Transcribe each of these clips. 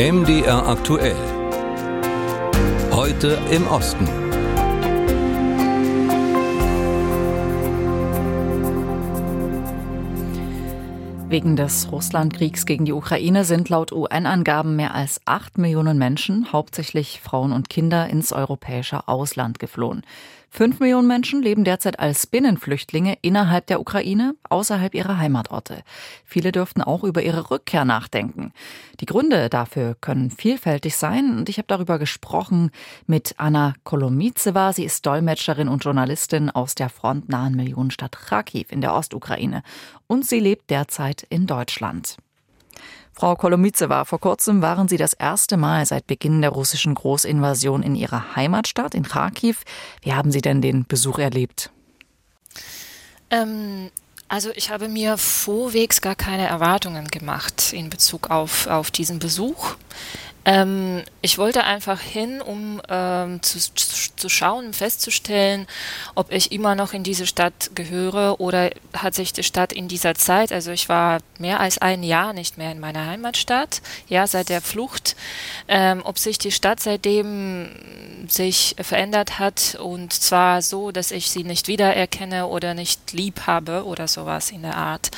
MDR aktuell. Heute im Osten. Wegen des Russlandkriegs gegen die Ukraine sind laut UN-Angaben mehr als acht Millionen Menschen, hauptsächlich Frauen und Kinder, ins europäische Ausland geflohen. Fünf Millionen Menschen leben derzeit als Binnenflüchtlinge innerhalb der Ukraine, außerhalb ihrer Heimatorte. Viele dürften auch über ihre Rückkehr nachdenken. Die Gründe dafür können vielfältig sein und ich habe darüber gesprochen mit Anna Kolomizeva. Sie ist Dolmetscherin und Journalistin aus der frontnahen Millionenstadt Kharkiv in der Ostukraine und sie lebt derzeit in Deutschland. Frau Kolomizeva, vor kurzem waren Sie das erste Mal seit Beginn der russischen Großinvasion in Ihrer Heimatstadt in Kharkiv. Wie haben Sie denn den Besuch erlebt? Ähm, also ich habe mir vorwegs gar keine Erwartungen gemacht in Bezug auf, auf diesen Besuch. Ähm, ich wollte einfach hin, um ähm, zu, zu schauen, festzustellen, ob ich immer noch in diese Stadt gehöre oder hat sich die Stadt in dieser Zeit, also ich war mehr als ein Jahr nicht mehr in meiner Heimatstadt, ja, seit der Flucht, ähm, ob sich die Stadt seitdem sich verändert hat und zwar so, dass ich sie nicht wiedererkenne oder nicht lieb habe oder sowas in der Art.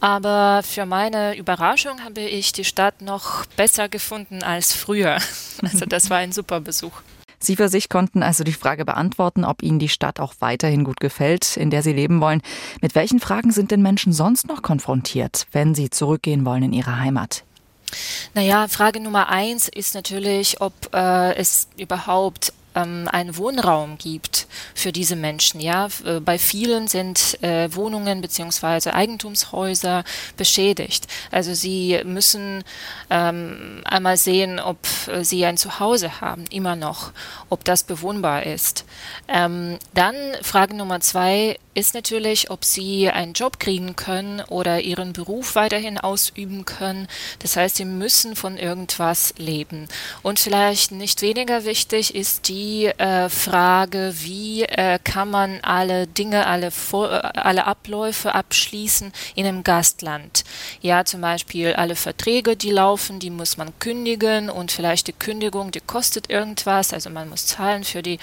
Aber für meine Überraschung habe ich die Stadt noch besser gefunden als früher. Also das war ein super Besuch. Sie für sich konnten also die Frage beantworten, ob Ihnen die Stadt auch weiterhin gut gefällt, in der Sie leben wollen. Mit welchen Fragen sind denn Menschen sonst noch konfrontiert, wenn sie zurückgehen wollen in ihre Heimat? Naja, Frage Nummer eins ist natürlich, ob äh, es überhaupt ähm, einen Wohnraum gibt für diese Menschen. Ja, äh, bei vielen sind äh, Wohnungen beziehungsweise Eigentumshäuser beschädigt. Also sie müssen ähm, einmal sehen, ob äh, sie ein Zuhause haben, immer noch, ob das bewohnbar ist. Ähm, dann Frage Nummer zwei ist natürlich, ob sie einen Job kriegen können oder ihren Beruf weiterhin ausüben können. Das heißt, sie müssen von irgendwas leben. Und vielleicht nicht weniger wichtig ist die äh, Frage, wie äh, kann man alle Dinge, alle, Vor äh, alle Abläufe abschließen in einem Gastland. Ja, zum Beispiel alle Verträge, die laufen, die muss man kündigen und vielleicht die Kündigung, die kostet irgendwas. Also man muss zahlen für die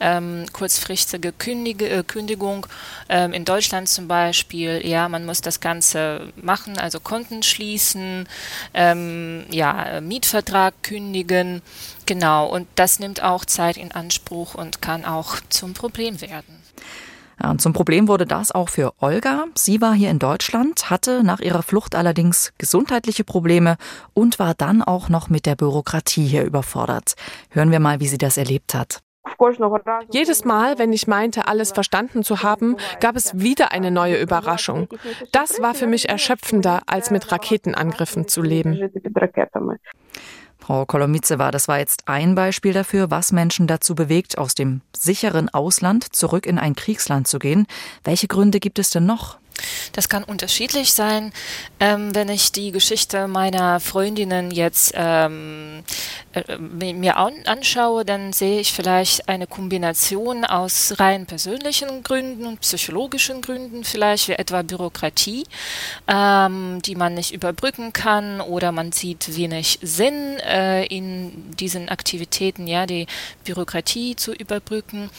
ähm, kurzfristige Kündige, äh, Kündigung ähm, in Deutschland zum Beispiel, ja, man muss das Ganze machen, also Konten schließen, ähm, ja, Mietvertrag kündigen, genau. Und das nimmt auch Zeit in Anspruch und kann auch zum Problem werden. Ja, und zum Problem wurde das auch für Olga. Sie war hier in Deutschland, hatte nach ihrer Flucht allerdings gesundheitliche Probleme und war dann auch noch mit der Bürokratie hier überfordert. Hören wir mal, wie sie das erlebt hat. Jedes Mal, wenn ich meinte, alles verstanden zu haben, gab es wieder eine neue Überraschung. Das war für mich erschöpfender, als mit Raketenangriffen zu leben. Frau Kolomizeva, das war jetzt ein Beispiel dafür, was Menschen dazu bewegt, aus dem sicheren Ausland zurück in ein Kriegsland zu gehen. Welche Gründe gibt es denn noch? Das kann unterschiedlich sein. Ähm, wenn ich die Geschichte meiner Freundinnen jetzt ähm, äh, mir anschaue, dann sehe ich vielleicht eine Kombination aus rein persönlichen Gründen und psychologischen Gründen, vielleicht wie etwa Bürokratie, ähm, die man nicht überbrücken kann oder man sieht wenig Sinn äh, in diesen Aktivitäten, ja, die Bürokratie zu überbrücken.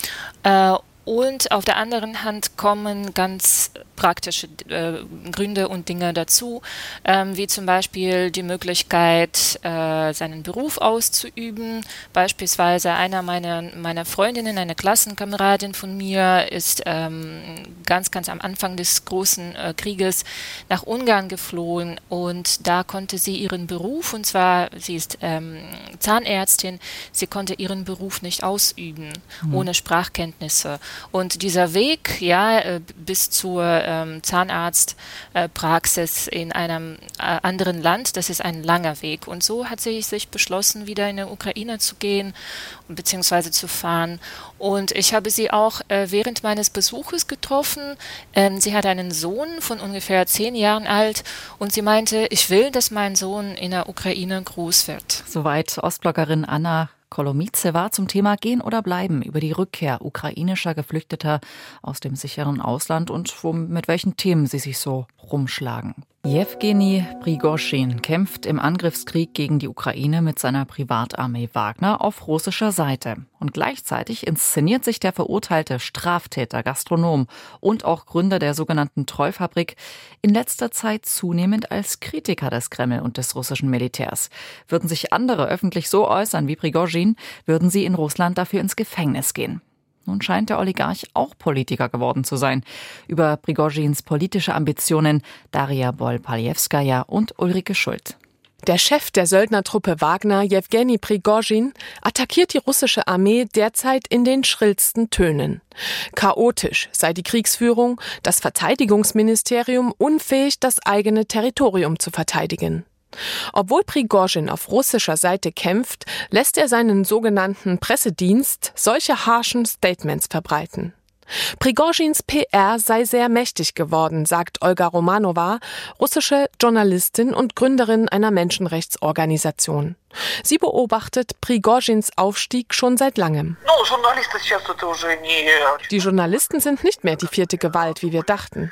Äh, und auf der anderen Hand kommen ganz praktische äh, Gründe und Dinge dazu, ähm, wie zum Beispiel die Möglichkeit, äh, seinen Beruf auszuüben. Beispielsweise einer meiner, meiner Freundinnen, eine Klassenkameradin von mir, ist ähm, ganz, ganz am Anfang des großen äh, Krieges nach Ungarn geflohen und da konnte sie ihren Beruf, und zwar sie ist ähm, Zahnärztin, sie konnte ihren Beruf nicht ausüben mhm. ohne Sprachkenntnisse. Und dieser Weg, ja, äh, bis zur ähm, Zahnarztpraxis äh, in einem äh, anderen Land, das ist ein langer Weg. Und so hat sie sich beschlossen, wieder in die Ukraine zu gehen beziehungsweise zu fahren. Und ich habe sie auch äh, während meines Besuches getroffen. Ähm, sie hat einen Sohn von ungefähr zehn Jahren alt und sie meinte, ich will, dass mein Sohn in der Ukraine groß wird. Soweit Ostbloggerin Anna Kolomice war zum Thema Gehen oder Bleiben über die Rückkehr ukrainischer Geflüchteter aus dem sicheren Ausland und mit welchen Themen sie sich so rumschlagen. Jewgeni Prigoschin kämpft im Angriffskrieg gegen die Ukraine mit seiner Privatarmee Wagner auf russischer Seite. Und gleichzeitig inszeniert sich der verurteilte Straftäter, Gastronom und auch Gründer der sogenannten Trollfabrik in letzter Zeit zunehmend als Kritiker des Kreml und des russischen Militärs. Würden sich andere öffentlich so äußern wie Prigoschin, würden sie in Russland dafür ins Gefängnis gehen. Nun scheint der Oligarch auch Politiker geworden zu sein. Über Prigozhins politische Ambitionen Daria Bol-Paljewskaja und Ulrike Schult. Der Chef der Söldnertruppe Wagner, Jewgeni Prigozhin, attackiert die russische Armee derzeit in den schrillsten Tönen. Chaotisch sei die Kriegsführung, das Verteidigungsministerium unfähig, das eigene Territorium zu verteidigen. Obwohl Prigozhin auf russischer Seite kämpft, lässt er seinen sogenannten Pressedienst solche harschen Statements verbreiten. Prigozhins PR sei sehr mächtig geworden, sagt Olga Romanova, russische Journalistin und Gründerin einer Menschenrechtsorganisation. Sie beobachtet Prigozhins Aufstieg schon seit langem. Die Journalisten sind nicht mehr die vierte Gewalt, wie wir dachten.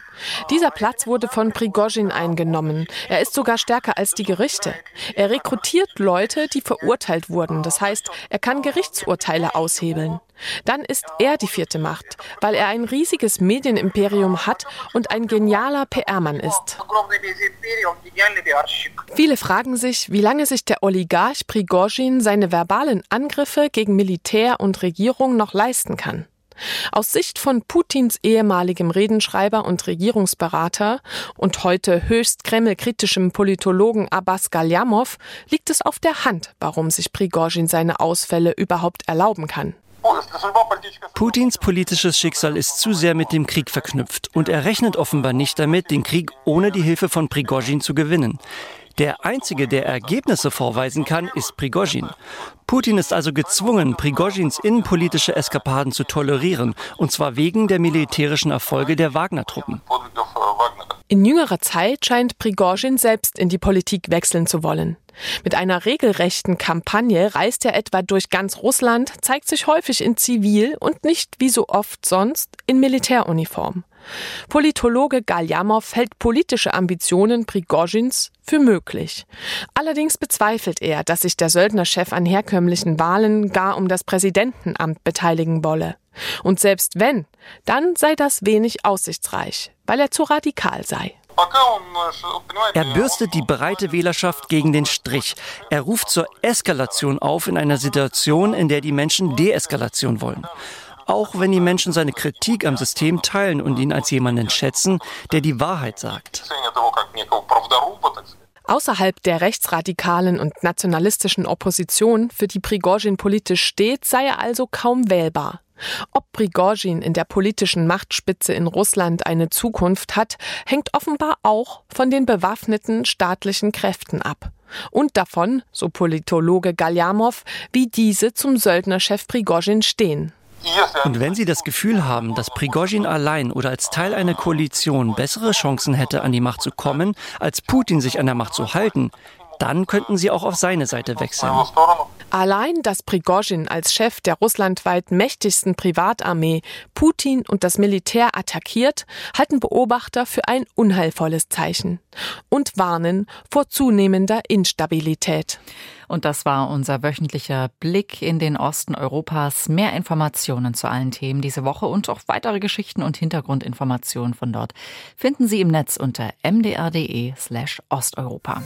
Dieser Platz wurde von Prigozhin eingenommen. Er ist sogar stärker als die Gerichte. Er rekrutiert Leute, die verurteilt wurden. Das heißt, er kann Gerichtsurteile aushebeln. Dann ist er die vierte Macht, weil er ein riesiges Medienimperium hat und ein genialer PR-Mann ist. Viele fragen sich, wie lange sich der Oligarch Prigozhin seine verbalen Angriffe gegen Militär und Regierung noch leisten kann. Aus Sicht von Putins ehemaligem Redenschreiber und Regierungsberater und heute höchst kremlkritischem Politologen Abbas Galyamov liegt es auf der Hand, warum sich Prigozhin seine Ausfälle überhaupt erlauben kann. Putins politisches Schicksal ist zu sehr mit dem Krieg verknüpft und er rechnet offenbar nicht damit, den Krieg ohne die Hilfe von Prigozhin zu gewinnen. Der einzige, der Ergebnisse vorweisen kann, ist Prigozhin. Putin ist also gezwungen, Prigozhins innenpolitische Eskapaden zu tolerieren, und zwar wegen der militärischen Erfolge der Wagner-Truppen. In jüngerer Zeit scheint Prigozhin selbst in die Politik wechseln zu wollen. Mit einer regelrechten Kampagne reist er etwa durch ganz Russland, zeigt sich häufig in Zivil und nicht wie so oft sonst in Militäruniform. Politologe Galjamov hält politische Ambitionen Prigozhins für möglich. Allerdings bezweifelt er, dass sich der Söldnerchef an herkömmlichen Wahlen gar um das Präsidentenamt beteiligen wolle. Und selbst wenn, dann sei das wenig aussichtsreich, weil er zu radikal sei. Er bürstet die breite Wählerschaft gegen den Strich. Er ruft zur Eskalation auf in einer Situation, in der die Menschen Deeskalation wollen. Auch wenn die Menschen seine Kritik am System teilen und ihn als jemanden schätzen, der die Wahrheit sagt. Außerhalb der rechtsradikalen und nationalistischen Opposition, für die Prigozhin politisch steht, sei er also kaum wählbar. Ob Prigozhin in der politischen Machtspitze in Russland eine Zukunft hat, hängt offenbar auch von den bewaffneten staatlichen Kräften ab. Und davon, so Politologe Galjamov, wie diese zum Söldnerchef Prigozhin stehen. Und wenn Sie das Gefühl haben, dass Prigozhin allein oder als Teil einer Koalition bessere Chancen hätte, an die Macht zu kommen, als Putin sich an der Macht zu halten, dann könnten Sie auch auf seine Seite wechseln. Allein, dass Prigozhin als Chef der russlandweit mächtigsten Privatarmee Putin und das Militär attackiert, halten Beobachter für ein unheilvolles Zeichen und warnen vor zunehmender Instabilität. Und das war unser wöchentlicher Blick in den Osten Europas. Mehr Informationen zu allen Themen diese Woche und auch weitere Geschichten und Hintergrundinformationen von dort finden Sie im Netz unter mdr.de slash Osteuropa.